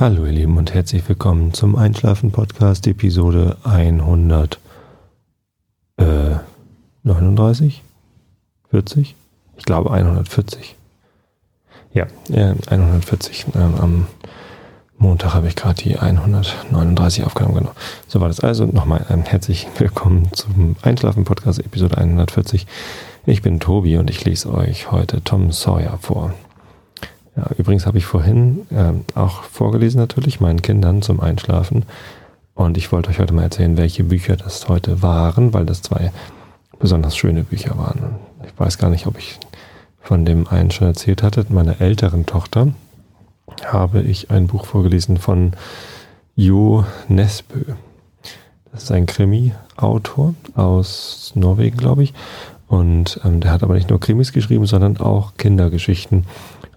Hallo ihr Lieben und herzlich willkommen zum Einschlafen Podcast Episode 139, 40? Ich glaube 140. Ja, äh, 140. Ähm, am Montag habe ich gerade die 139 aufgenommen, genau. So war das also. Nochmal ähm, herzlich willkommen zum Einschlafen Podcast Episode 140. Ich bin Tobi und ich lese euch heute Tom Sawyer vor. Ja, übrigens habe ich vorhin ähm, auch vorgelesen natürlich meinen Kindern zum Einschlafen. Und ich wollte euch heute mal erzählen, welche Bücher das heute waren, weil das zwei besonders schöne Bücher waren. Ich weiß gar nicht, ob ich von dem einen schon erzählt hatte. Meiner älteren Tochter habe ich ein Buch vorgelesen von Jo Nesbø. Das ist ein Krimi-Autor aus Norwegen, glaube ich. Und ähm, der hat aber nicht nur Krimis geschrieben, sondern auch Kindergeschichten.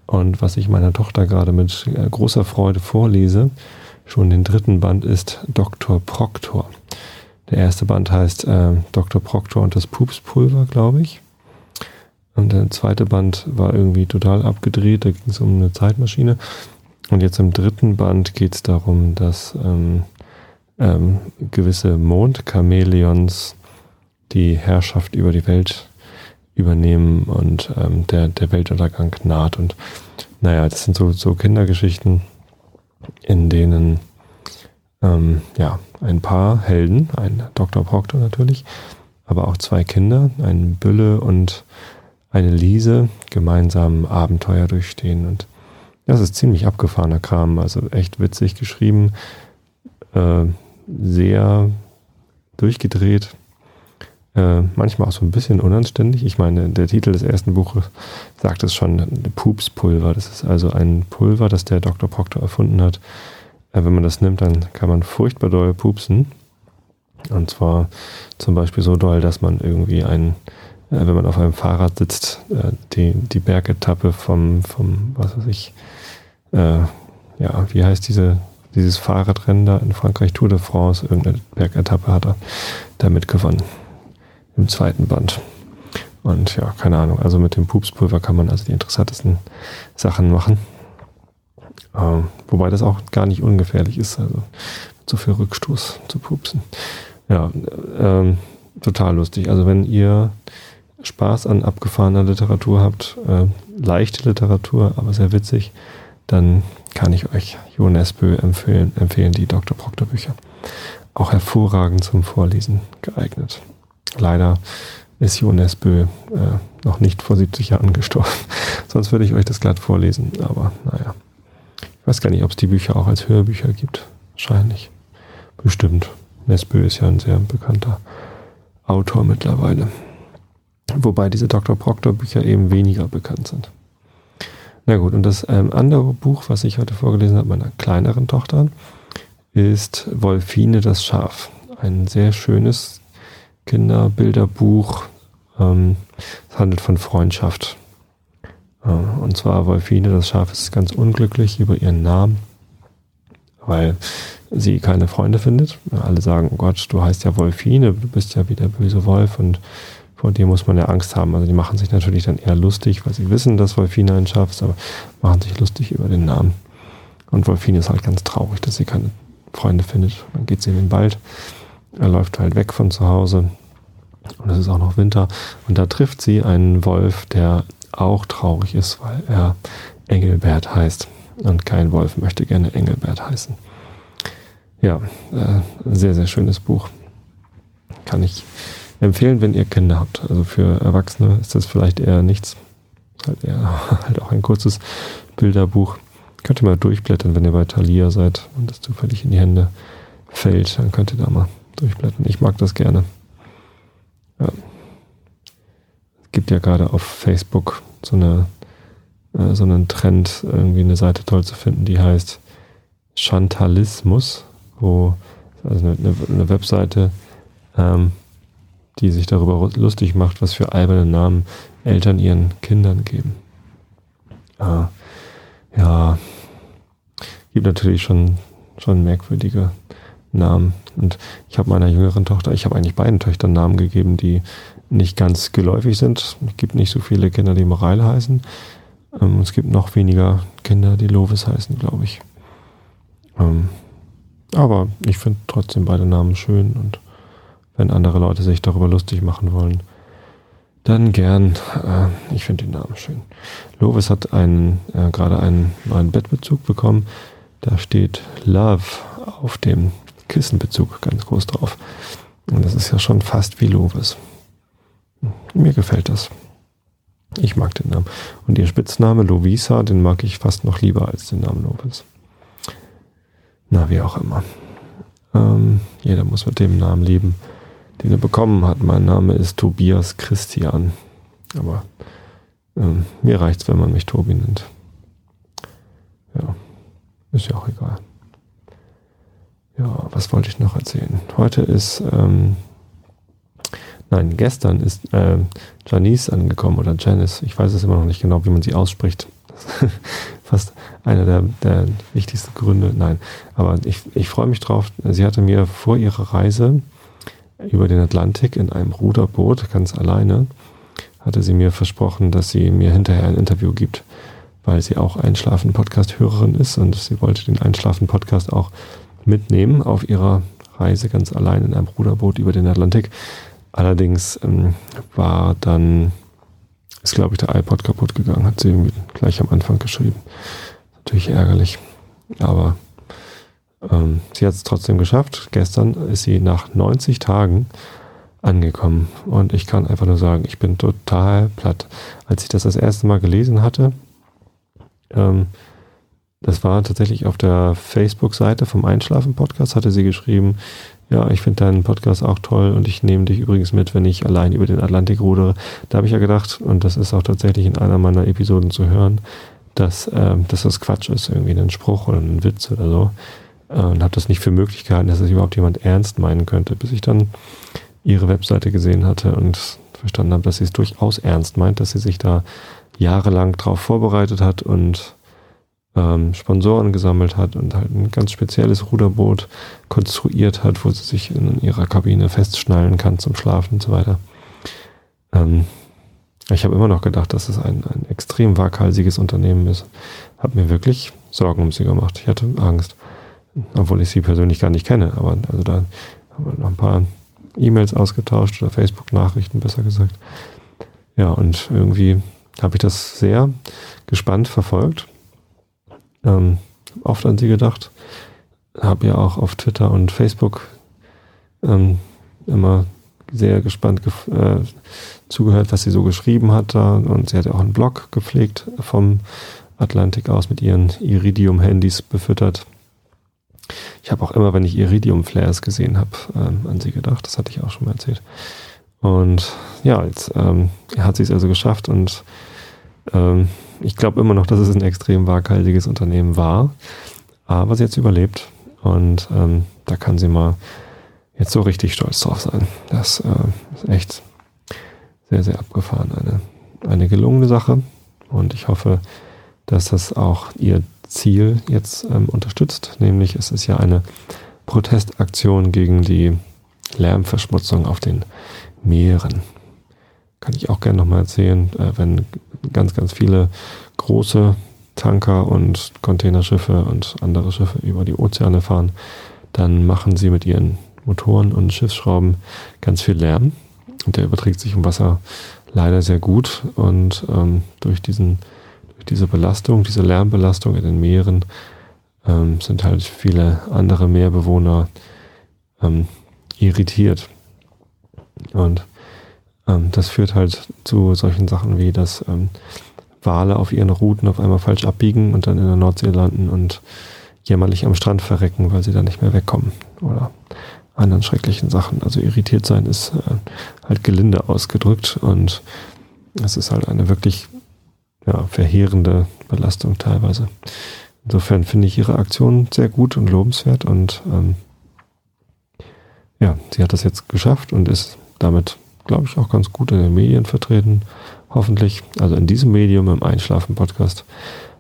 Und was ich meiner Tochter gerade mit äh, großer Freude vorlese, schon den dritten Band, ist Dr. Proctor. Der erste Band heißt äh, Dr. Proctor und das Pupspulver, glaube ich. Und der zweite Band war irgendwie total abgedreht, da ging es um eine Zeitmaschine. Und jetzt im dritten Band geht es darum, dass ähm, ähm, gewisse Mondchamäleons die Herrschaft über die Welt übernehmen und ähm, der, der Weltuntergang naht. Und naja, das sind so, so Kindergeschichten, in denen ähm, ja, ein paar Helden, ein Dr. Proctor natürlich, aber auch zwei Kinder, ein Bülle und eine Liese, gemeinsam Abenteuer durchstehen. Und das ist ziemlich abgefahrener Kram, also echt witzig geschrieben, äh, sehr durchgedreht, äh, manchmal auch so ein bisschen unanständig. Ich meine, der Titel des ersten Buches sagt es schon, Pupspulver. Das ist also ein Pulver, das der Dr. Proctor erfunden hat. Äh, wenn man das nimmt, dann kann man furchtbar doll pupsen. Und zwar zum Beispiel so doll, dass man irgendwie ein, äh, wenn man auf einem Fahrrad sitzt, äh, die, die Bergetappe vom, vom, was weiß ich, äh, ja, wie heißt diese, dieses Fahrradrennen da in Frankreich, Tour de France, irgendeine Bergetappe hat er damit gewonnen im zweiten Band. Und ja, keine Ahnung, also mit dem Pupspulver kann man also die interessantesten Sachen machen. Ähm, wobei das auch gar nicht ungefährlich ist, also so viel Rückstoß zu pupsen. Ja, ähm, total lustig. Also wenn ihr Spaß an abgefahrener Literatur habt, äh, leichte Literatur, aber sehr witzig, dann kann ich euch Jo Nesbø empfehlen, empfehlen, die Dr. Proctor Bücher. Auch hervorragend zum Vorlesen geeignet. Leider ist Jonas Bö äh, noch nicht vor 70 Jahren gestorben. Sonst würde ich euch das glatt vorlesen. Aber naja. Ich weiß gar nicht, ob es die Bücher auch als Hörbücher gibt. Wahrscheinlich. Bestimmt. Nesbö ist ja ein sehr bekannter Autor mittlerweile. Wobei diese Dr. Proctor Bücher eben weniger bekannt sind. Na gut, und das ähm, andere Buch, was ich heute vorgelesen habe, meiner kleineren Tochter, ist Wolfine das Schaf. Ein sehr schönes, Kinderbilderbuch. Ähm, es handelt von Freundschaft. Äh, und zwar Wolfine, das Schaf, ist ganz unglücklich über ihren Namen, weil sie keine Freunde findet. Alle sagen, oh Gott, du heißt ja Wolfine, du bist ja wie der böse Wolf und vor dir muss man ja Angst haben. Also die machen sich natürlich dann eher lustig, weil sie wissen, dass Wolfine ein Schaf ist, aber machen sich lustig über den Namen. Und Wolfine ist halt ganz traurig, dass sie keine Freunde findet. Dann geht sie in den Wald er läuft halt weg von zu Hause und es ist auch noch Winter und da trifft sie einen Wolf, der auch traurig ist, weil er Engelbert heißt und kein Wolf möchte gerne Engelbert heißen. Ja, äh, sehr, sehr schönes Buch. Kann ich empfehlen, wenn ihr Kinder habt. Also für Erwachsene ist das vielleicht eher nichts. Halt eher halt auch ein kurzes Bilderbuch. Könnt ihr mal durchblättern, wenn ihr bei Thalia seid und das zufällig in die Hände fällt. Dann könnt ihr da mal durchblättern. Ich mag das gerne. Ja. Es gibt ja gerade auf Facebook so eine äh, so einen Trend, irgendwie eine Seite toll zu finden, die heißt Chantalismus, wo also eine, eine Webseite, ähm, die sich darüber lustig macht, was für alberne Namen Eltern ihren Kindern geben. Äh, ja, gibt natürlich schon, schon merkwürdige Namen. Und ich habe meiner jüngeren Tochter, ich habe eigentlich beiden Töchtern Namen gegeben, die nicht ganz geläufig sind. Es gibt nicht so viele Kinder, die Mareile heißen. Ähm, es gibt noch weniger Kinder, die Lovis heißen, glaube ich. Ähm, aber ich finde trotzdem beide Namen schön und wenn andere Leute sich darüber lustig machen wollen, dann gern. Äh, ich finde den Namen schön. Lovis hat einen, äh, gerade einen neuen Bettbezug bekommen. Da steht Love auf dem Kissenbezug ganz groß drauf. Und das ist ja schon fast wie Lovis. Mir gefällt das. Ich mag den Namen. Und ihr Spitzname Lovisa, den mag ich fast noch lieber als den Namen Lovis. Na, wie auch immer. Ähm, jeder muss mit dem Namen leben, den er bekommen hat. Mein Name ist Tobias Christian. Aber ähm, mir reicht's, wenn man mich Tobi nennt. Ja, ist ja auch egal. Ja, was wollte ich noch erzählen? Heute ist, ähm, nein, gestern ist äh, Janice angekommen oder Janice. Ich weiß es immer noch nicht genau, wie man sie ausspricht. fast einer der, der wichtigsten Gründe. Nein, aber ich, ich freue mich drauf. Sie hatte mir vor ihrer Reise über den Atlantik in einem Ruderboot, ganz alleine, hatte sie mir versprochen, dass sie mir hinterher ein Interview gibt, weil sie auch Einschlafen-Podcast-Hörerin ist und sie wollte den Einschlafen-Podcast auch mitnehmen auf ihrer Reise ganz allein in einem Ruderboot über den Atlantik. Allerdings ähm, war dann ist, glaube ich, der iPod kaputt gegangen, hat sie gleich am Anfang geschrieben. Natürlich ärgerlich. Aber ähm, sie hat es trotzdem geschafft. Gestern ist sie nach 90 Tagen angekommen. Und ich kann einfach nur sagen, ich bin total platt. Als ich das das erste Mal gelesen hatte, ähm, das war tatsächlich auf der Facebook-Seite vom Einschlafen-Podcast, hatte sie geschrieben, ja, ich finde deinen Podcast auch toll und ich nehme dich übrigens mit, wenn ich allein über den Atlantik rudere. Da habe ich ja gedacht, und das ist auch tatsächlich in einer meiner Episoden zu hören, dass, äh, dass das Quatsch ist, irgendwie ein Spruch oder ein Witz oder so. Äh, und habe das nicht für möglich gehalten, dass es überhaupt jemand ernst meinen könnte, bis ich dann ihre Webseite gesehen hatte und verstanden habe, dass sie es durchaus ernst meint, dass sie sich da jahrelang drauf vorbereitet hat und ähm, Sponsoren gesammelt hat und halt ein ganz spezielles Ruderboot konstruiert hat, wo sie sich in ihrer Kabine festschnallen kann zum Schlafen und so weiter. Ähm, ich habe immer noch gedacht, dass es ein, ein extrem waghalsiges Unternehmen ist. Habe mir wirklich Sorgen um sie gemacht. Ich hatte Angst. Obwohl ich sie persönlich gar nicht kenne. Aber also da haben wir noch ein paar E-Mails ausgetauscht oder Facebook-Nachrichten, besser gesagt. Ja, und irgendwie habe ich das sehr gespannt verfolgt ähm, oft an sie gedacht. Habe ja auch auf Twitter und Facebook ähm, immer sehr gespannt äh, zugehört, was sie so geschrieben hat da. Und sie hat ja auch einen Blog gepflegt vom Atlantik aus mit ihren Iridium-Handys befüttert. Ich habe auch immer, wenn ich Iridium-Flares gesehen habe, ähm, an sie gedacht. Das hatte ich auch schon mal erzählt. Und ja, jetzt ähm, hat sie es also geschafft und ähm, ich glaube immer noch, dass es ein extrem waghalsiges Unternehmen war. Aber sie hat überlebt. Und ähm, da kann sie mal jetzt so richtig stolz drauf sein. Das äh, ist echt sehr, sehr abgefahren. Eine, eine gelungene Sache. Und ich hoffe, dass das auch ihr Ziel jetzt ähm, unterstützt. Nämlich es ist ja eine Protestaktion gegen die Lärmverschmutzung auf den Meeren kann ich auch gerne nochmal erzählen, äh, wenn ganz, ganz viele große Tanker und Containerschiffe und andere Schiffe über die Ozeane fahren, dann machen sie mit ihren Motoren und Schiffsschrauben ganz viel Lärm. Und der überträgt sich im Wasser leider sehr gut. Und ähm, durch, diesen, durch diese Belastung, diese Lärmbelastung in den Meeren, ähm, sind halt viele andere Meerbewohner ähm, irritiert. Und ähm, das führt halt zu solchen Sachen wie, dass ähm, Wale auf ihren Routen auf einmal falsch abbiegen und dann in der Nordsee landen und jämmerlich am Strand verrecken, weil sie da nicht mehr wegkommen. Oder anderen schrecklichen Sachen. Also irritiert sein ist äh, halt gelinde ausgedrückt und es ist halt eine wirklich ja, verheerende Belastung teilweise. Insofern finde ich ihre Aktion sehr gut und lobenswert und ähm, ja, sie hat das jetzt geschafft und ist damit glaube ich, auch ganz gut in den Medien vertreten. Hoffentlich. Also in diesem Medium, im Einschlafen-Podcast.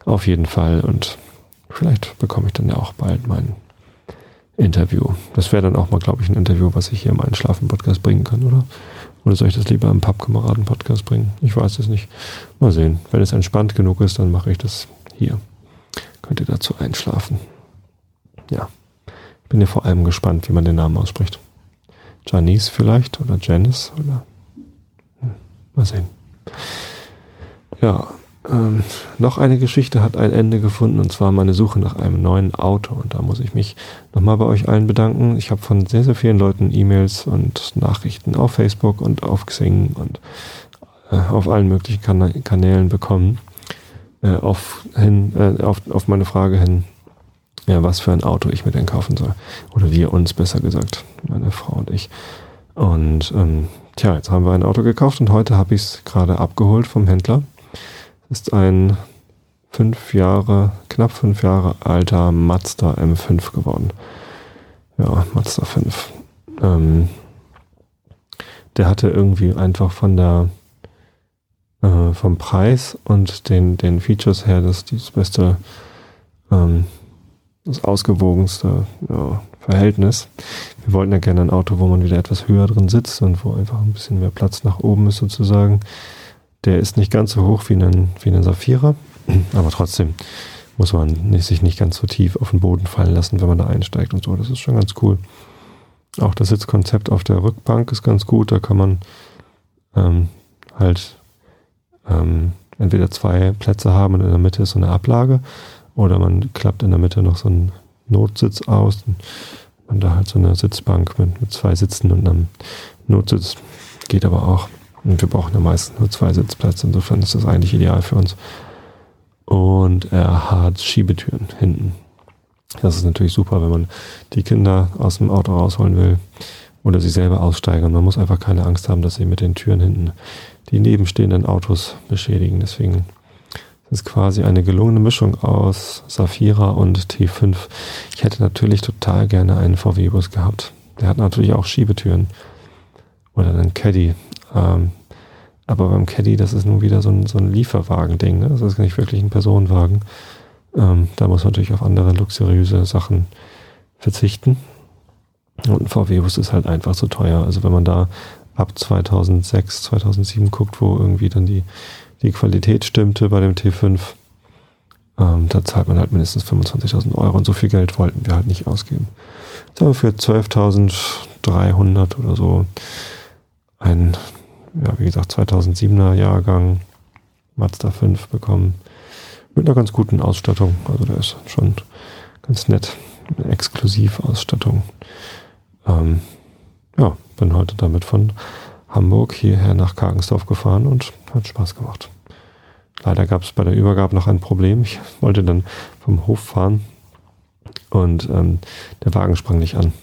Auf jeden Fall. Und vielleicht bekomme ich dann ja auch bald mein Interview. Das wäre dann auch mal, glaube ich, ein Interview, was ich hier im Einschlafen-Podcast bringen kann, oder? Oder soll ich das lieber im Pappkameraden-Podcast bringen? Ich weiß es nicht. Mal sehen. Wenn es entspannt genug ist, dann mache ich das hier. Könnt ihr dazu einschlafen. ja, bin ja vor allem gespannt, wie man den Namen ausspricht. Janice vielleicht oder Janice oder hm, mal sehen. Ja, ähm, noch eine Geschichte hat ein Ende gefunden und zwar meine Suche nach einem neuen Auto. Und da muss ich mich nochmal bei euch allen bedanken. Ich habe von sehr, sehr vielen Leuten E-Mails und Nachrichten auf Facebook und auf Xing und äh, auf allen möglichen kan Kanälen bekommen. Äh, auf, hin, äh, auf, auf meine Frage hin, ja, was für ein Auto ich mir denn kaufen soll. Oder wir uns besser gesagt, meine Frau und ich. Und ähm, tja, jetzt haben wir ein Auto gekauft und heute habe ich es gerade abgeholt vom Händler ist ein fünf Jahre, knapp fünf Jahre alter Mazda M5 geworden. Ja, Mazda 5. Ähm, der hatte irgendwie einfach von der äh, vom Preis und den, den Features her das, das beste, ähm, das ausgewogenste ja, Verhältnis. Wir wollten ja gerne ein Auto, wo man wieder etwas höher drin sitzt und wo einfach ein bisschen mehr Platz nach oben ist sozusagen. Der ist nicht ganz so hoch wie ein, wie ein Saphira, aber trotzdem muss man nicht, sich nicht ganz so tief auf den Boden fallen lassen, wenn man da einsteigt und so. Das ist schon ganz cool. Auch das Sitzkonzept auf der Rückbank ist ganz gut. Da kann man ähm, halt ähm, entweder zwei Plätze haben und in der Mitte ist so eine Ablage oder man klappt in der Mitte noch so einen Notsitz aus und da halt so eine Sitzbank mit, mit zwei Sitzen und einem Notsitz geht aber auch. Und wir brauchen ja meistens nur zwei Sitzplätze. Insofern ist das eigentlich ideal für uns. Und er hat Schiebetüren hinten. Das ist natürlich super, wenn man die Kinder aus dem Auto rausholen will oder sie selber aussteigen. Man muss einfach keine Angst haben, dass sie mit den Türen hinten die nebenstehenden Autos beschädigen. Deswegen ist quasi eine gelungene Mischung aus Safira und T5. Ich hätte natürlich total gerne einen VW-Bus gehabt. Der hat natürlich auch Schiebetüren. Oder einen Caddy. Ähm, aber beim Caddy, das ist nun wieder so ein, so ein Lieferwagen-Ding. Ne? Das ist nicht wirklich ein Personenwagen. Ähm, da muss man natürlich auf andere luxuriöse Sachen verzichten. Und ein VW-Bus ist halt einfach so teuer. Also wenn man da ab 2006, 2007 guckt, wo irgendwie dann die, die Qualität stimmte bei dem T5, ähm, da zahlt man halt mindestens 25.000 Euro. Und so viel Geld wollten wir halt nicht ausgeben. Jetzt haben wir für 12.300 oder so ein ja, wie gesagt, 2007er Jahrgang Mazda 5 bekommen. Mit einer ganz guten Ausstattung. Also der ist schon ganz nett. Eine Exklusivausstattung. Ähm, ja, bin heute damit von Hamburg hierher nach Kargensdorf gefahren und hat Spaß gemacht. Leider gab es bei der Übergabe noch ein Problem. Ich wollte dann vom Hof fahren und ähm, der Wagen sprang nicht an.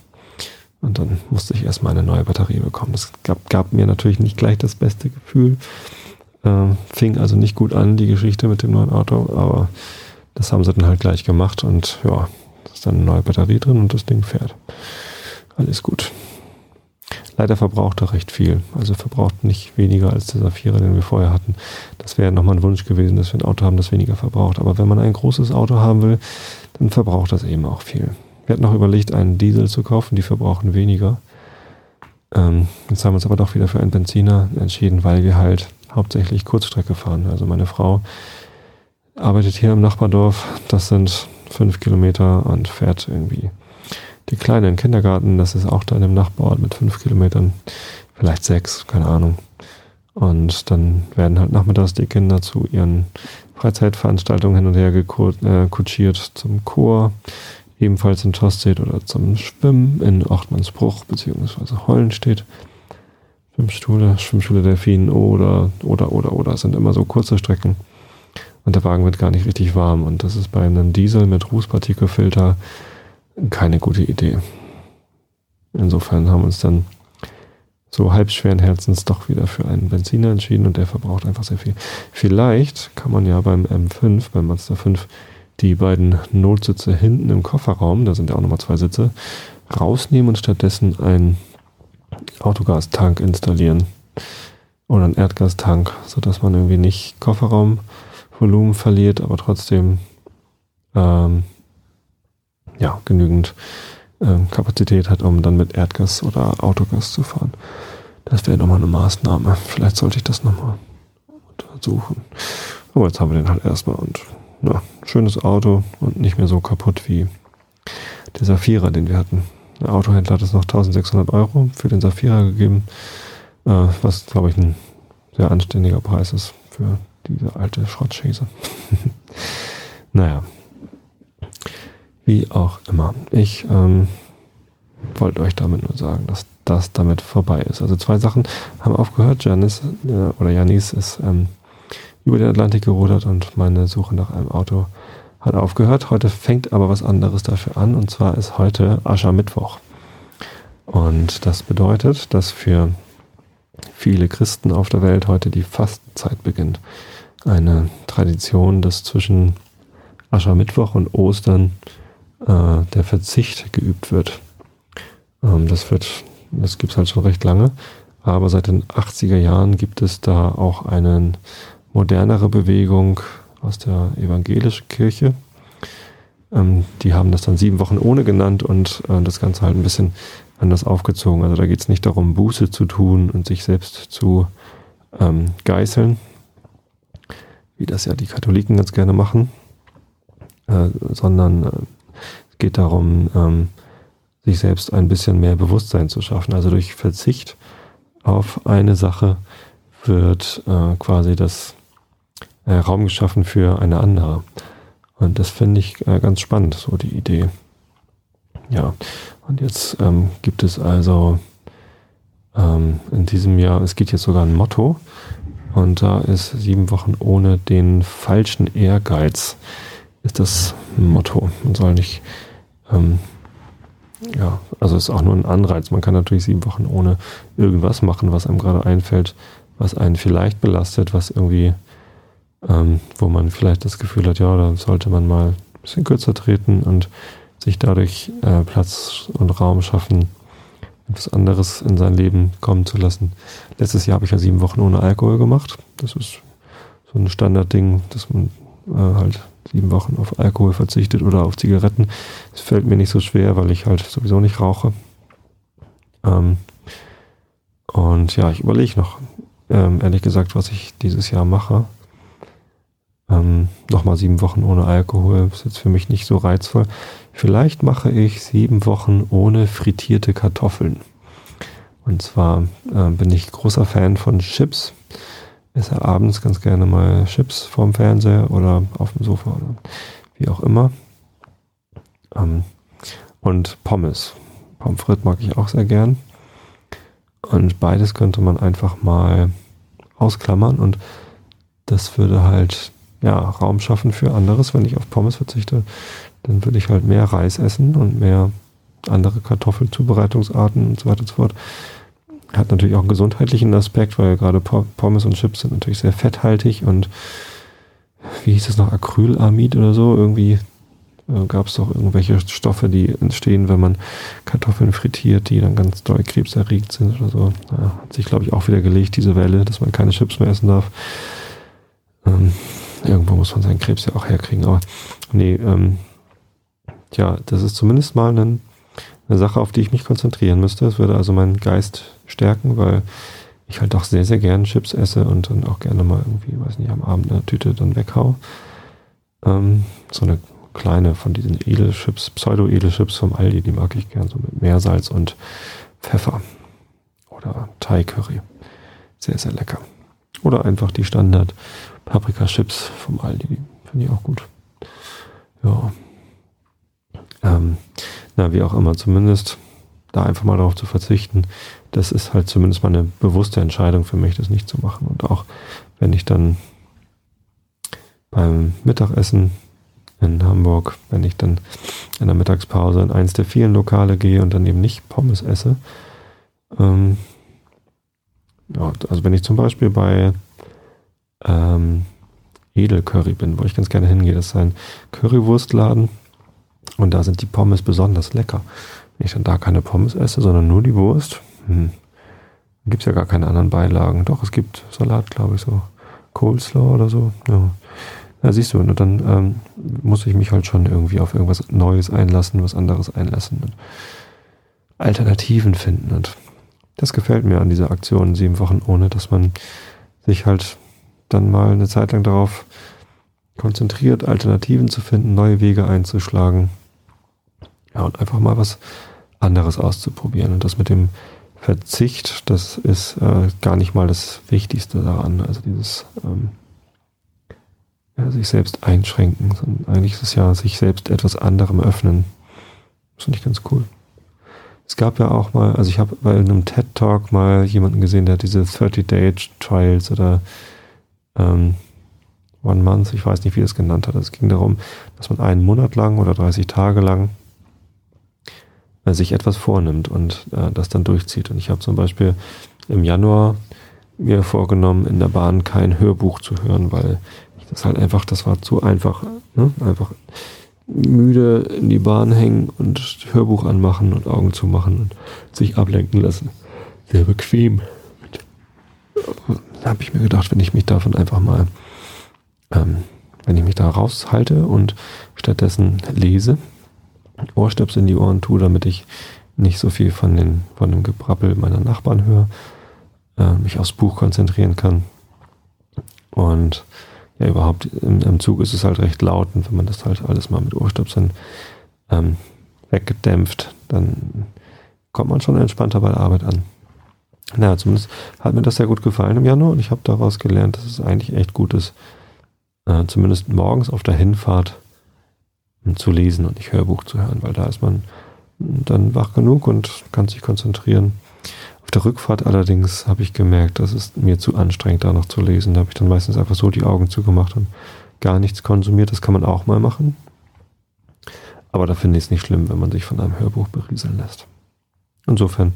Und dann musste ich erstmal eine neue Batterie bekommen. Das gab, gab mir natürlich nicht gleich das beste Gefühl. Äh, fing also nicht gut an, die Geschichte mit dem neuen Auto, aber das haben sie dann halt gleich gemacht und ja, ist dann eine neue Batterie drin und das Ding fährt. Alles gut. Leider verbraucht er recht viel. Also verbraucht nicht weniger als der Saphira, den wir vorher hatten. Das wäre nochmal ein Wunsch gewesen, dass wir ein Auto haben, das weniger verbraucht. Aber wenn man ein großes Auto haben will, dann verbraucht das eben auch viel. Wir hatten noch überlegt, einen Diesel zu kaufen, die verbrauchen weniger. Ähm, jetzt haben wir uns aber doch wieder für einen Benziner entschieden, weil wir halt hauptsächlich Kurzstrecke fahren. Also meine Frau arbeitet hier im Nachbardorf, das sind fünf Kilometer und fährt irgendwie die Kleine in den Kindergarten, das ist auch da in dem Nachbarort mit fünf Kilometern, vielleicht sechs, keine Ahnung. Und dann werden halt nachmittags die Kinder zu ihren Freizeitveranstaltungen hin und her äh, kutschiert zum Chor, ebenfalls in Tostedt oder zum Schwimmen in Ochtmannsbruch bzw. Hollenstedt. Schwimmschule, Schwimmschule Delfin oder, oder, oder, oder. sind immer so kurze Strecken. Und der Wagen wird gar nicht richtig warm. Und das ist bei einem Diesel mit Rußpartikelfilter keine gute Idee. Insofern haben wir uns dann so halb schweren Herzens doch wieder für einen Benziner entschieden und der verbraucht einfach sehr viel. Vielleicht kann man ja beim M5, beim Mazda 5, die beiden Notsitze hinten im Kofferraum, da sind ja auch nochmal zwei Sitze, rausnehmen und stattdessen einen Autogastank installieren. Oder einen Erdgastank, sodass man irgendwie nicht Kofferraumvolumen verliert, aber trotzdem ähm, ja, genügend ähm, Kapazität hat, um dann mit Erdgas oder Autogas zu fahren. Das wäre nochmal eine Maßnahme. Vielleicht sollte ich das nochmal untersuchen. Aber jetzt haben wir den halt erstmal und ja, schönes Auto und nicht mehr so kaputt wie der Safira, den wir hatten. Der Autohändler hat es noch 1600 Euro für den Safira gegeben, äh, was glaube ich ein sehr anständiger Preis ist für diese alte Schrottschäse. naja, wie auch immer. Ich ähm, wollte euch damit nur sagen, dass das damit vorbei ist. Also zwei Sachen haben aufgehört. Janis äh, oder Janis ist ähm, über den Atlantik gerudert und meine Suche nach einem Auto hat aufgehört. Heute fängt aber was anderes dafür an und zwar ist heute Aschermittwoch. Und das bedeutet, dass für viele Christen auf der Welt heute die Fastenzeit beginnt. Eine Tradition, dass zwischen Aschermittwoch und Ostern äh, der Verzicht geübt wird. Ähm, das wird, das gibt es halt schon recht lange. Aber seit den 80er Jahren gibt es da auch eine modernere Bewegung aus der evangelischen Kirche. Ähm, die haben das dann sieben Wochen ohne genannt und äh, das Ganze halt ein bisschen anders aufgezogen. Also da geht es nicht darum, Buße zu tun und sich selbst zu ähm, geißeln, wie das ja die Katholiken ganz gerne machen, äh, sondern äh, geht darum, ähm, sich selbst ein bisschen mehr Bewusstsein zu schaffen. Also durch Verzicht auf eine Sache wird äh, quasi das äh, Raum geschaffen für eine andere. Und das finde ich äh, ganz spannend, so die Idee. Ja, und jetzt ähm, gibt es also ähm, in diesem Jahr, es gibt jetzt sogar ein Motto und da ist sieben Wochen ohne den falschen Ehrgeiz ist das Motto. Man soll nicht, ähm, ja, also es ist auch nur ein Anreiz. Man kann natürlich sieben Wochen ohne irgendwas machen, was einem gerade einfällt, was einen vielleicht belastet, was irgendwie ähm, wo man vielleicht das Gefühl hat, ja, da sollte man mal ein bisschen kürzer treten und sich dadurch äh, Platz und Raum schaffen, etwas anderes in sein Leben kommen zu lassen. Letztes Jahr habe ich ja sieben Wochen ohne Alkohol gemacht. Das ist so ein Standardding, dass man äh, halt sieben Wochen auf Alkohol verzichtet oder auf Zigaretten. Es fällt mir nicht so schwer, weil ich halt sowieso nicht rauche. Ähm, und ja, ich überlege noch, ähm, ehrlich gesagt, was ich dieses Jahr mache. Ähm, Nochmal sieben Wochen ohne Alkohol ist jetzt für mich nicht so reizvoll. Vielleicht mache ich sieben Wochen ohne frittierte Kartoffeln. Und zwar äh, bin ich großer Fan von Chips. Esse abends ganz gerne mal Chips vorm Fernseher oder auf dem Sofa oder wie auch immer. Ähm, und Pommes. Pommes frites mag ich auch sehr gern. Und beides könnte man einfach mal ausklammern und das würde halt ja, Raum schaffen für anderes. Wenn ich auf Pommes verzichte, dann würde ich halt mehr Reis essen und mehr andere Kartoffelzubereitungsarten und so weiter und so fort. Hat natürlich auch einen gesundheitlichen Aspekt, weil gerade Pommes und Chips sind natürlich sehr fetthaltig und wie hieß es noch, Acrylamid oder so, irgendwie äh, gab es doch irgendwelche Stoffe, die entstehen, wenn man Kartoffeln frittiert, die dann ganz doll krebserregt sind oder so. Ja, hat sich, glaube ich, auch wieder gelegt, diese Welle, dass man keine Chips mehr essen darf. Ähm, Irgendwo muss man seinen Krebs ja auch herkriegen. Aber nee, ähm, ja, das ist zumindest mal ein, eine Sache, auf die ich mich konzentrieren müsste. Es würde also meinen Geist stärken, weil ich halt auch sehr, sehr gern Chips esse und dann auch gerne mal irgendwie, weiß nicht, am Abend eine Tüte dann weghau. Ähm, so eine kleine von diesen Edelchips, Pseudo-Edelchips vom Aldi, die mag ich gern, so mit Meersalz und Pfeffer. Oder Thai-Curry. Sehr, sehr lecker. Oder einfach die Standard Paprika-Chips vom Aldi. Finde ich auch gut. Ja. Ähm, na, wie auch immer, zumindest da einfach mal darauf zu verzichten, das ist halt zumindest mal eine bewusste Entscheidung für mich, das nicht zu machen. Und auch wenn ich dann beim Mittagessen in Hamburg, wenn ich dann in der Mittagspause in eins der vielen Lokale gehe und dann eben nicht Pommes esse, ähm, ja, also wenn ich zum Beispiel bei ähm, Edelcurry bin, wo ich ganz gerne hingehe. Das ist ein Currywurstladen und da sind die Pommes besonders lecker. Wenn ich dann da keine Pommes esse, sondern nur die Wurst, hm, gibt es ja gar keine anderen Beilagen. Doch, es gibt Salat, glaube ich, so Coleslaw oder so. Ja. Ja, siehst du, und dann ähm, muss ich mich halt schon irgendwie auf irgendwas Neues einlassen, was anderes einlassen und Alternativen finden. Und das gefällt mir an dieser Aktion sieben Wochen ohne, dass man sich halt dann mal eine Zeit lang darauf konzentriert, Alternativen zu finden, neue Wege einzuschlagen. Ja, und einfach mal was anderes auszuprobieren. Und das mit dem Verzicht, das ist äh, gar nicht mal das Wichtigste daran. Also dieses ähm, ja, sich selbst einschränken, sondern eigentlich ist es ja sich selbst etwas anderem öffnen. Das finde ich ganz cool. Es gab ja auch mal, also ich habe bei einem TED Talk mal jemanden gesehen, der diese 30-Day-Trials oder ähm, One Month, ich weiß nicht, wie es genannt hat. Es ging darum, dass man einen Monat lang oder 30 Tage lang äh, sich etwas vornimmt und äh, das dann durchzieht. Und ich habe zum Beispiel im Januar mir vorgenommen, in der Bahn kein Hörbuch zu hören, weil ich das halt einfach, das war zu einfach. Ne? Einfach müde in die Bahn hängen und Hörbuch anmachen und Augen zumachen und sich ablenken lassen. Sehr bequem. Da habe ich mir gedacht, wenn ich mich davon einfach mal, ähm, wenn ich mich da raushalte und stattdessen lese, Ohrstöpsel in die Ohren tue, damit ich nicht so viel von, den, von dem Gebrabbel meiner Nachbarn höre, äh, mich aufs Buch konzentrieren kann. Und ja, überhaupt im, im, Zug ist es halt recht laut und wenn man das halt alles mal mit Ohrstöpseln ähm, weggedämpft, dann kommt man schon entspannter bei der Arbeit an. Naja, zumindest hat mir das sehr gut gefallen im Januar und ich habe daraus gelernt, dass es eigentlich echt gut ist, äh, zumindest morgens auf der Hinfahrt zu lesen und nicht Hörbuch zu hören, weil da ist man dann wach genug und kann sich konzentrieren. Auf der Rückfahrt allerdings habe ich gemerkt, dass es mir zu anstrengend da noch zu lesen. Da habe ich dann meistens einfach so die Augen zugemacht und gar nichts konsumiert. Das kann man auch mal machen. Aber da finde ich es nicht schlimm, wenn man sich von einem Hörbuch berieseln lässt. Insofern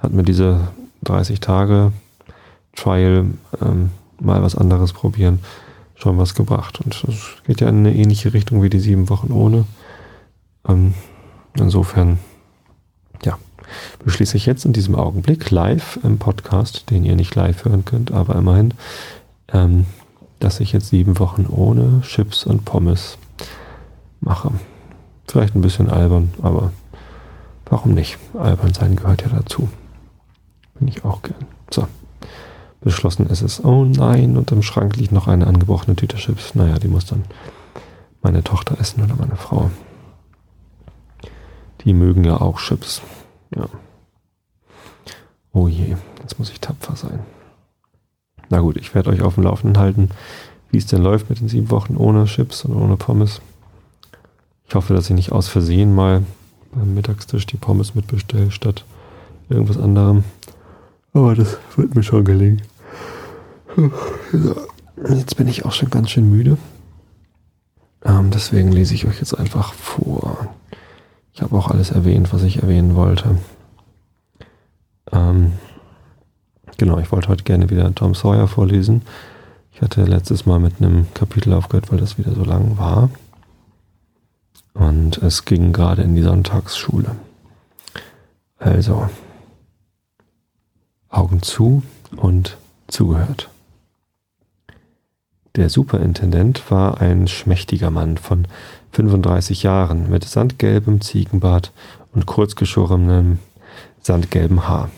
hat mir diese 30 Tage Trial ähm, mal was anderes probieren schon was gebracht. Und das geht ja in eine ähnliche Richtung wie die sieben Wochen ohne. Ähm, insofern, ja, beschließe ich jetzt in diesem Augenblick live im Podcast, den ihr nicht live hören könnt, aber immerhin, ähm, dass ich jetzt sieben Wochen ohne Chips und Pommes mache. Vielleicht ein bisschen albern, aber warum nicht? Albern sein gehört ja dazu. Bin ich auch gern. So beschlossen ist es, oh nein, und im Schrank liegt noch eine angebrochene Tüte Chips. Naja, die muss dann meine Tochter essen oder meine Frau. Die mögen ja auch Chips. Ja. Oh je, jetzt muss ich tapfer sein. Na gut, ich werde euch auf dem Laufenden halten, wie es denn läuft mit den sieben Wochen ohne Chips und ohne Pommes. Ich hoffe, dass ich nicht aus Versehen mal beim Mittagstisch die Pommes mitbestelle statt irgendwas anderem. Aber das wird mir schon gelingen. Jetzt bin ich auch schon ganz schön müde. Ähm, deswegen lese ich euch jetzt einfach vor. Ich habe auch alles erwähnt, was ich erwähnen wollte. Ähm, genau, ich wollte heute gerne wieder Tom Sawyer vorlesen. Ich hatte letztes Mal mit einem Kapitel aufgehört, weil das wieder so lang war. Und es ging gerade in die Sonntagsschule. Also, Augen zu und zugehört. Der Superintendent war ein schmächtiger Mann von 35 Jahren mit sandgelbem Ziegenbart und kurzgeschorenem sandgelbem Haar.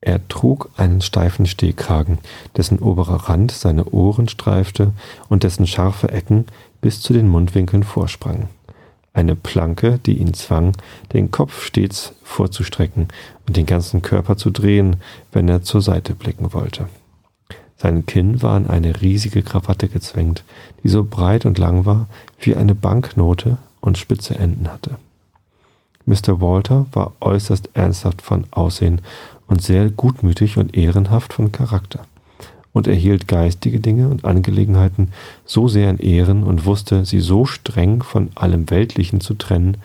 Er trug einen steifen Stehkragen, dessen oberer Rand seine Ohren streifte und dessen scharfe Ecken bis zu den Mundwinkeln vorsprangen. Eine Planke, die ihn zwang, den Kopf stets vorzustrecken und den ganzen Körper zu drehen, wenn er zur Seite blicken wollte. Sein Kinn war in eine riesige Krawatte gezwängt, die so breit und lang war wie eine Banknote und spitze Enden hatte. Mr. Walter war äußerst ernsthaft von Aussehen und sehr gutmütig und ehrenhaft von Charakter und er hielt geistige Dinge und Angelegenheiten so sehr in Ehren und wusste, sie so streng von allem Weltlichen zu trennen,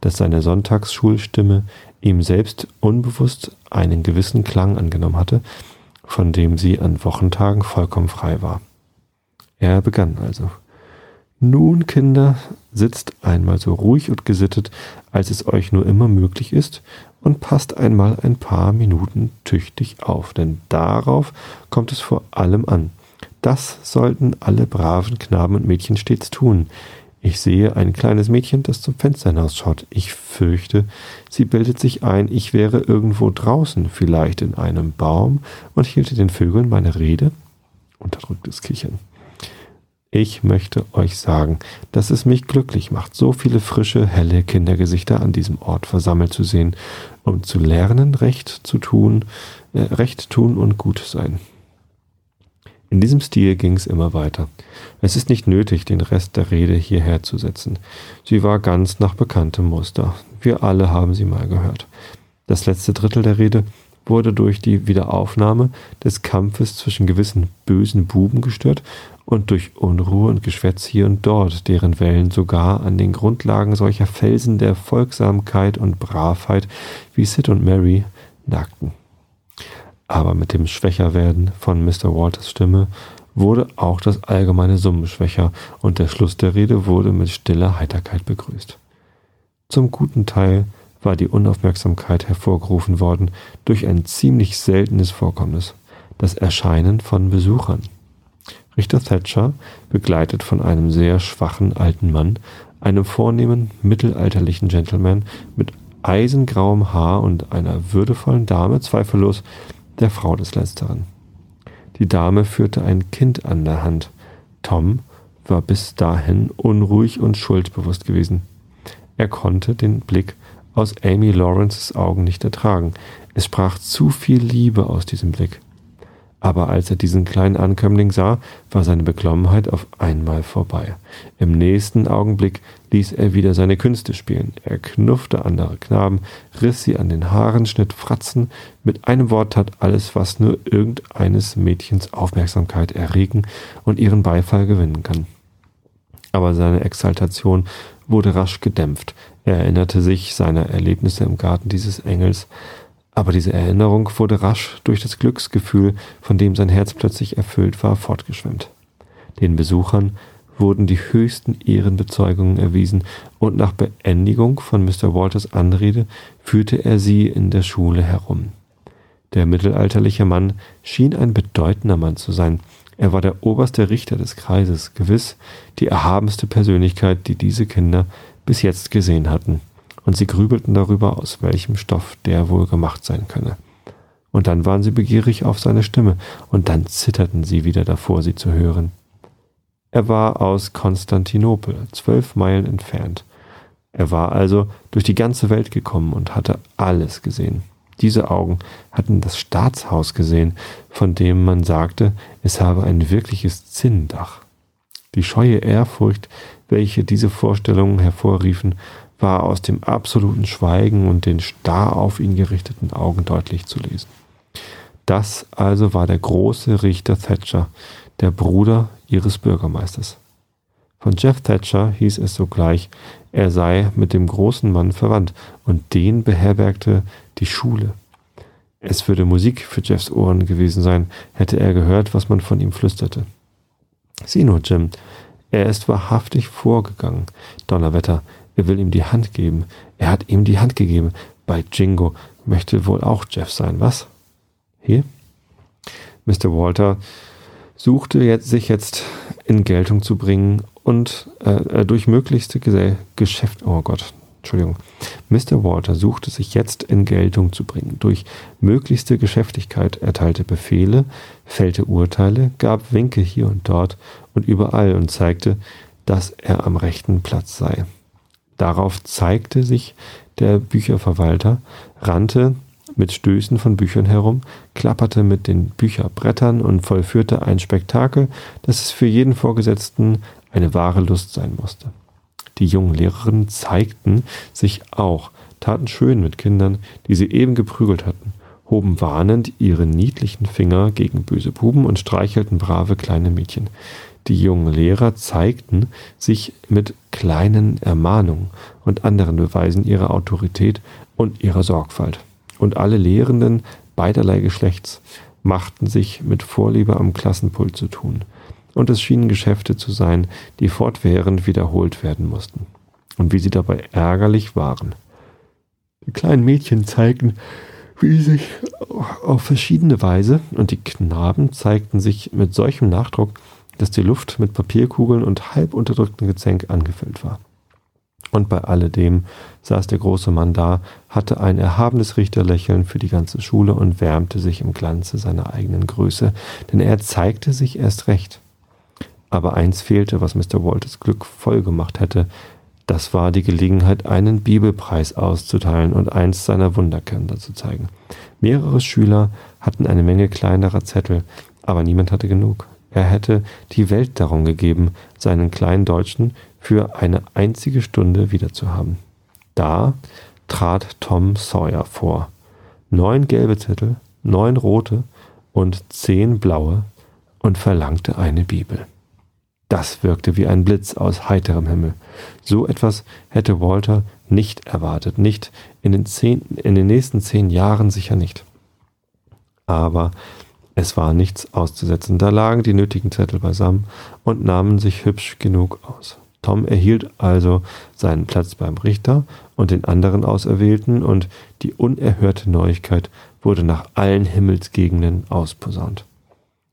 dass seine Sonntagsschulstimme ihm selbst unbewusst einen gewissen Klang angenommen hatte, von dem sie an Wochentagen vollkommen frei war. Er begann also. Nun, Kinder, sitzt einmal so ruhig und gesittet, als es euch nur immer möglich ist, und passt einmal ein paar Minuten tüchtig auf, denn darauf kommt es vor allem an. Das sollten alle braven Knaben und Mädchen stets tun. Ich sehe ein kleines Mädchen, das zum Fenster hinausschaut. Ich fürchte, sie bildet sich ein, ich wäre irgendwo draußen, vielleicht in einem Baum, und hielte den Vögeln meine Rede. Unterdrücktes Kichern. Ich möchte euch sagen, dass es mich glücklich macht, so viele frische, helle Kindergesichter an diesem Ort versammelt zu sehen, um zu lernen, Recht zu tun, äh, Recht tun und gut sein. In diesem Stil ging es immer weiter. Es ist nicht nötig, den Rest der Rede hierher zu setzen. Sie war ganz nach bekanntem Muster. Wir alle haben sie mal gehört. Das letzte Drittel der Rede wurde durch die Wiederaufnahme des Kampfes zwischen gewissen bösen Buben gestört und durch Unruhe und Geschwätz hier und dort, deren Wellen sogar an den Grundlagen solcher Felsen der Folgsamkeit und Bravheit wie Sid und Mary nagten. Aber mit dem Schwächerwerden von Mr. Walters Stimme wurde auch das allgemeine Summen schwächer und der Schluss der Rede wurde mit stiller Heiterkeit begrüßt. Zum guten Teil war die Unaufmerksamkeit hervorgerufen worden durch ein ziemlich seltenes Vorkommnis, das Erscheinen von Besuchern. Richter Thatcher, begleitet von einem sehr schwachen alten Mann, einem vornehmen mittelalterlichen Gentleman mit eisengrauem Haar und einer würdevollen Dame, zweifellos der Frau des Letzteren. Die Dame führte ein Kind an der Hand. Tom war bis dahin unruhig und schuldbewusst gewesen. Er konnte den Blick aus Amy Lawrences Augen nicht ertragen. Es sprach zu viel Liebe aus diesem Blick. Aber als er diesen kleinen Ankömmling sah, war seine Beklommenheit auf einmal vorbei. Im nächsten Augenblick ließ er wieder seine Künste spielen. Er knuffte andere Knaben, riss sie an den Haaren, schnitt Fratzen, mit einem Wort tat alles, was nur irgendeines Mädchens Aufmerksamkeit erregen und ihren Beifall gewinnen kann. Aber seine Exaltation wurde rasch gedämpft. Er erinnerte sich seiner Erlebnisse im Garten dieses Engels, aber diese Erinnerung wurde rasch durch das Glücksgefühl, von dem sein Herz plötzlich erfüllt war, fortgeschwemmt. Den Besuchern wurden die höchsten Ehrenbezeugungen erwiesen, und nach Beendigung von Mr. Walters Anrede führte er sie in der Schule herum. Der mittelalterliche Mann schien ein bedeutender Mann zu sein. Er war der oberste Richter des Kreises, gewiss die erhabenste Persönlichkeit, die diese Kinder bis jetzt gesehen hatten und sie grübelten darüber, aus welchem Stoff der wohl gemacht sein könne. Und dann waren sie begierig auf seine Stimme, und dann zitterten sie wieder davor, sie zu hören. Er war aus Konstantinopel, zwölf Meilen entfernt. Er war also durch die ganze Welt gekommen und hatte alles gesehen. Diese Augen hatten das Staatshaus gesehen, von dem man sagte, es habe ein wirkliches Zinndach. Die scheue Ehrfurcht, welche diese Vorstellungen hervorriefen, war aus dem absoluten Schweigen und den starr auf ihn gerichteten Augen deutlich zu lesen. Das also war der große Richter Thatcher, der Bruder ihres Bürgermeisters. Von Jeff Thatcher hieß es sogleich, er sei mit dem großen Mann verwandt und den beherbergte die Schule. Es würde Musik für Jeffs Ohren gewesen sein, hätte er gehört, was man von ihm flüsterte. Sieh nur, Jim, er ist wahrhaftig vorgegangen. Donnerwetter, er will ihm die Hand geben. Er hat ihm die Hand gegeben. Bei Jingo möchte wohl auch Jeff sein, was? Hier? Mr. Walter suchte jetzt, sich jetzt in Geltung zu bringen und äh, äh durch möglichste Geschäft, oh Gott, Entschuldigung. Mr. Walter suchte sich jetzt in Geltung zu bringen. Durch möglichste Geschäftigkeit erteilte Befehle, fällte Urteile, gab Winke hier und dort und überall und zeigte, dass er am rechten Platz sei. Darauf zeigte sich der Bücherverwalter, rannte mit Stößen von Büchern herum, klapperte mit den Bücherbrettern und vollführte ein Spektakel, das es für jeden Vorgesetzten eine wahre Lust sein musste. Die jungen Lehrerinnen zeigten sich auch, taten schön mit Kindern, die sie eben geprügelt hatten, hoben warnend ihre niedlichen Finger gegen böse Buben und streichelten brave kleine Mädchen. Die jungen Lehrer zeigten sich mit kleinen Ermahnungen und anderen Beweisen ihrer Autorität und ihrer Sorgfalt. Und alle Lehrenden beiderlei Geschlechts machten sich mit Vorliebe am Klassenpult zu tun. Und es schienen Geschäfte zu sein, die fortwährend wiederholt werden mussten. Und wie sie dabei ärgerlich waren. Die kleinen Mädchen zeigten, wie sich auf verschiedene Weise, und die Knaben zeigten sich mit solchem Nachdruck, dass die Luft mit Papierkugeln und halb unterdrücktem Gezänk angefüllt war. Und bei alledem saß der große Mann da, hatte ein erhabenes Richterlächeln für die ganze Schule und wärmte sich im Glanze seiner eigenen Größe, denn er zeigte sich erst recht. Aber eins fehlte, was Mr. Walters Glück voll gemacht hätte. Das war die Gelegenheit, einen Bibelpreis auszuteilen und eins seiner Wunderkinder zu zeigen. Mehrere Schüler hatten eine Menge kleinerer Zettel, aber niemand hatte genug. Er hätte die Welt darum gegeben, seinen kleinen Deutschen für eine einzige Stunde wiederzuhaben. Da trat Tom Sawyer vor. Neun gelbe Zettel, neun rote und zehn blaue und verlangte eine Bibel. Das wirkte wie ein Blitz aus heiterem Himmel. So etwas hätte Walter nicht erwartet, nicht in den, zehn, in den nächsten zehn Jahren sicher nicht. Aber es war nichts auszusetzen. Da lagen die nötigen Zettel beisammen und nahmen sich hübsch genug aus. Tom erhielt also seinen Platz beim Richter und den anderen Auserwählten, und die unerhörte Neuigkeit wurde nach allen Himmelsgegenden ausposaunt.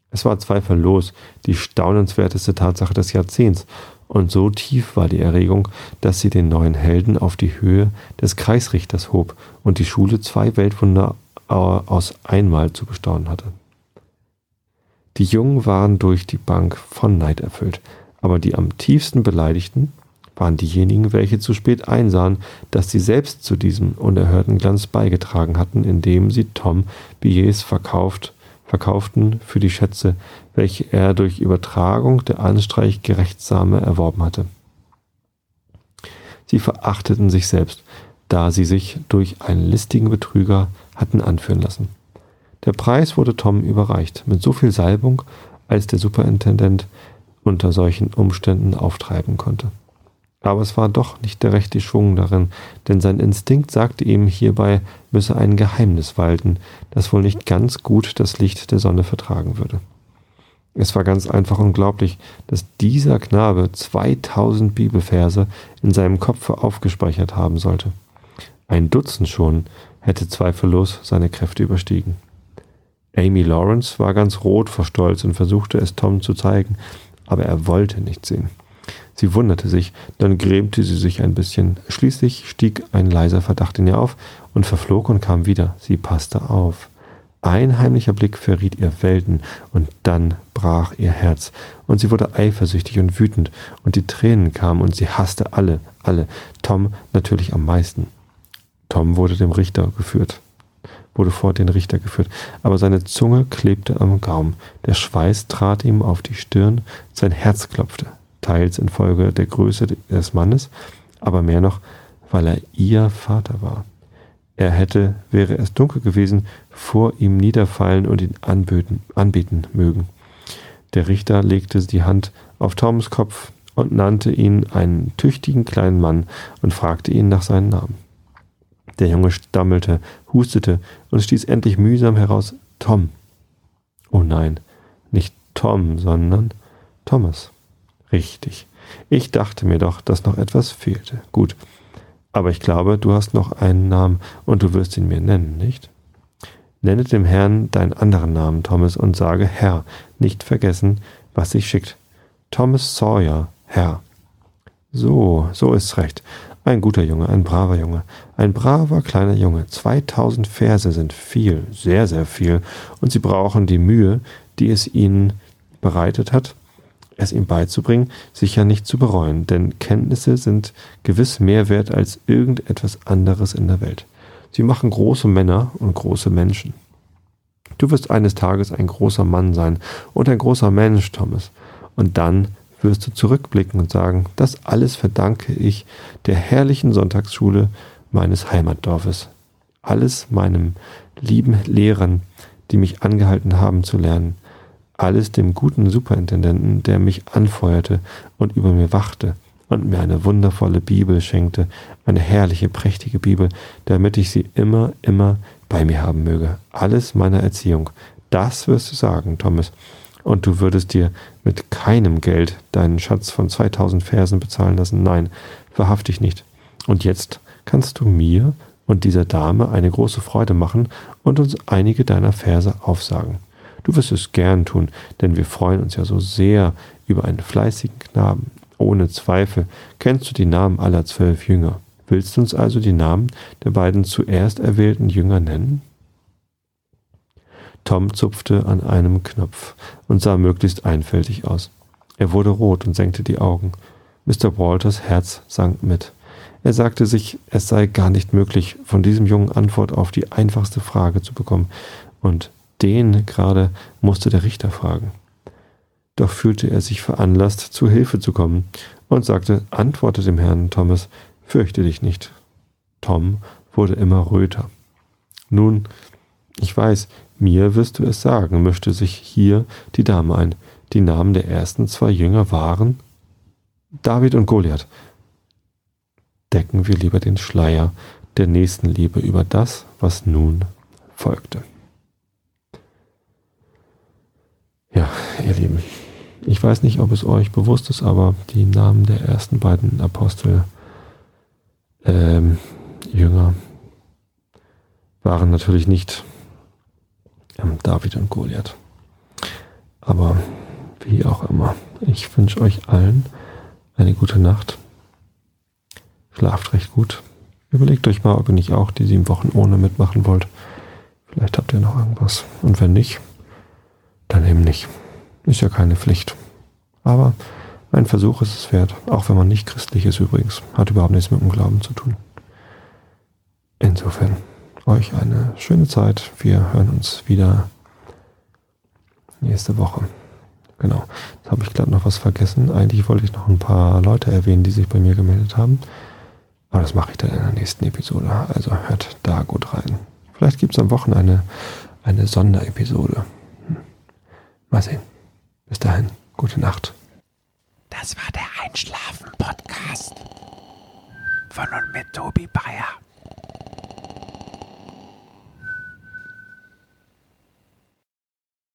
Es war zweifellos die staunenswerteste Tatsache des Jahrzehnts, und so tief war die Erregung, dass sie den neuen Helden auf die Höhe des Kreisrichters hob und die Schule zwei Weltwunder aus einmal zu bestaunen hatte. Die Jungen waren durch die Bank von Neid erfüllt, aber die am tiefsten beleidigten waren diejenigen, welche zu spät einsahen, dass sie selbst zu diesem unerhörten Glanz beigetragen hatten, indem sie Tom Billets verkauft verkauften für die Schätze, welche er durch Übertragung der Anstreichgerechtsame erworben hatte. Sie verachteten sich selbst, da sie sich durch einen listigen Betrüger hatten anführen lassen. Der Preis wurde Tom überreicht, mit so viel Salbung, als der Superintendent unter solchen Umständen auftreiben konnte. Aber es war doch nicht der rechte Schwung darin, denn sein Instinkt sagte ihm, hierbei müsse ein Geheimnis walten, das wohl nicht ganz gut das Licht der Sonne vertragen würde. Es war ganz einfach unglaublich, dass dieser Knabe 2000 Bibelverse in seinem Kopfe aufgespeichert haben sollte. Ein Dutzend schon hätte zweifellos seine Kräfte überstiegen. Amy Lawrence war ganz rot vor Stolz und versuchte es Tom zu zeigen, aber er wollte nicht sehen. Sie wunderte sich, dann grämte sie sich ein bisschen. Schließlich stieg ein leiser Verdacht in ihr auf und verflog und kam wieder. Sie passte auf. Ein heimlicher Blick verriet ihr Welten, und dann brach ihr Herz, und sie wurde eifersüchtig und wütend, und die Tränen kamen, und sie hasste alle, alle, Tom natürlich am meisten. Tom wurde dem Richter geführt, wurde vor den Richter geführt, aber seine Zunge klebte am Gaumen, der Schweiß trat ihm auf die Stirn, sein Herz klopfte teils infolge der Größe des Mannes, aber mehr noch, weil er ihr Vater war. Er hätte, wäre es dunkel gewesen, vor ihm niederfallen und ihn anbeten, anbeten mögen. Der Richter legte die Hand auf Toms Kopf und nannte ihn einen tüchtigen kleinen Mann und fragte ihn nach seinem Namen. Der Junge stammelte, hustete und stieß endlich mühsam heraus Tom. Oh nein, nicht Tom, sondern Thomas. Richtig. Ich dachte mir doch, dass noch etwas fehlte. Gut. Aber ich glaube, du hast noch einen Namen und du wirst ihn mir nennen, nicht? Nenne dem Herrn deinen anderen Namen, Thomas, und sage Herr. Nicht vergessen, was sich schickt. Thomas Sawyer, Herr. So, so ist's recht. Ein guter Junge, ein braver Junge, ein braver kleiner Junge. 2000 Verse sind viel, sehr, sehr viel, und sie brauchen die Mühe, die es ihnen bereitet hat, es ihm beizubringen, sicher nicht zu bereuen, denn Kenntnisse sind gewiss mehr wert als irgendetwas anderes in der Welt. Sie machen große Männer und große Menschen. Du wirst eines Tages ein großer Mann sein und ein großer Mensch, Thomas. Und dann wirst du zurückblicken und sagen, das alles verdanke ich der herrlichen Sonntagsschule meines Heimatdorfes. Alles meinem lieben Lehrern, die mich angehalten haben zu lernen alles dem guten Superintendenten, der mich anfeuerte und über mir wachte und mir eine wundervolle Bibel schenkte, eine herrliche, prächtige Bibel, damit ich sie immer, immer bei mir haben möge. Alles meiner Erziehung. Das wirst du sagen, Thomas. Und du würdest dir mit keinem Geld deinen Schatz von 2000 Versen bezahlen lassen. Nein, wahrhaftig nicht. Und jetzt kannst du mir und dieser Dame eine große Freude machen und uns einige deiner Verse aufsagen. Du wirst es gern tun, denn wir freuen uns ja so sehr über einen fleißigen Knaben. Ohne Zweifel kennst du die Namen aller zwölf Jünger. Willst du uns also die Namen der beiden zuerst erwählten Jünger nennen? Tom zupfte an einem Knopf und sah möglichst einfältig aus. Er wurde rot und senkte die Augen. Mr. Walters Herz sank mit. Er sagte sich, es sei gar nicht möglich, von diesem Jungen Antwort auf die einfachste Frage zu bekommen, und den gerade musste der Richter fragen. Doch fühlte er sich veranlasst, zu Hilfe zu kommen, und sagte, antworte dem Herrn Thomas, fürchte dich nicht. Tom wurde immer röter. Nun, ich weiß, mir wirst du es sagen, mischte sich hier die Dame ein. Die Namen der ersten zwei Jünger waren David und Goliath. Decken wir lieber den Schleier der Nächstenliebe über das, was nun folgte. Ja, ihr Lieben, ich weiß nicht, ob es euch bewusst ist, aber die Namen der ersten beiden Apostel, ähm, Jünger, waren natürlich nicht ähm, David und Goliath. Aber wie auch immer, ich wünsche euch allen eine gute Nacht. Schlaft recht gut. Überlegt euch mal, ob ihr nicht auch die sieben Wochen ohne mitmachen wollt. Vielleicht habt ihr noch irgendwas. Und wenn nicht, dann eben nicht. Ist ja keine Pflicht. Aber ein Versuch ist es wert, auch wenn man nicht christlich ist übrigens. Hat überhaupt nichts mit dem Glauben zu tun. Insofern euch eine schöne Zeit. Wir hören uns wieder nächste Woche. Genau. Jetzt habe ich gerade noch was vergessen. Eigentlich wollte ich noch ein paar Leute erwähnen, die sich bei mir gemeldet haben. Aber das mache ich dann in der nächsten Episode. Also hört da gut rein. Vielleicht gibt es am Wochenende eine, eine Sonderepisode. Hm. Mal sehen. Bis dahin, gute Nacht. Das war der Einschlafen-Podcast von und mit Tobi Bayer.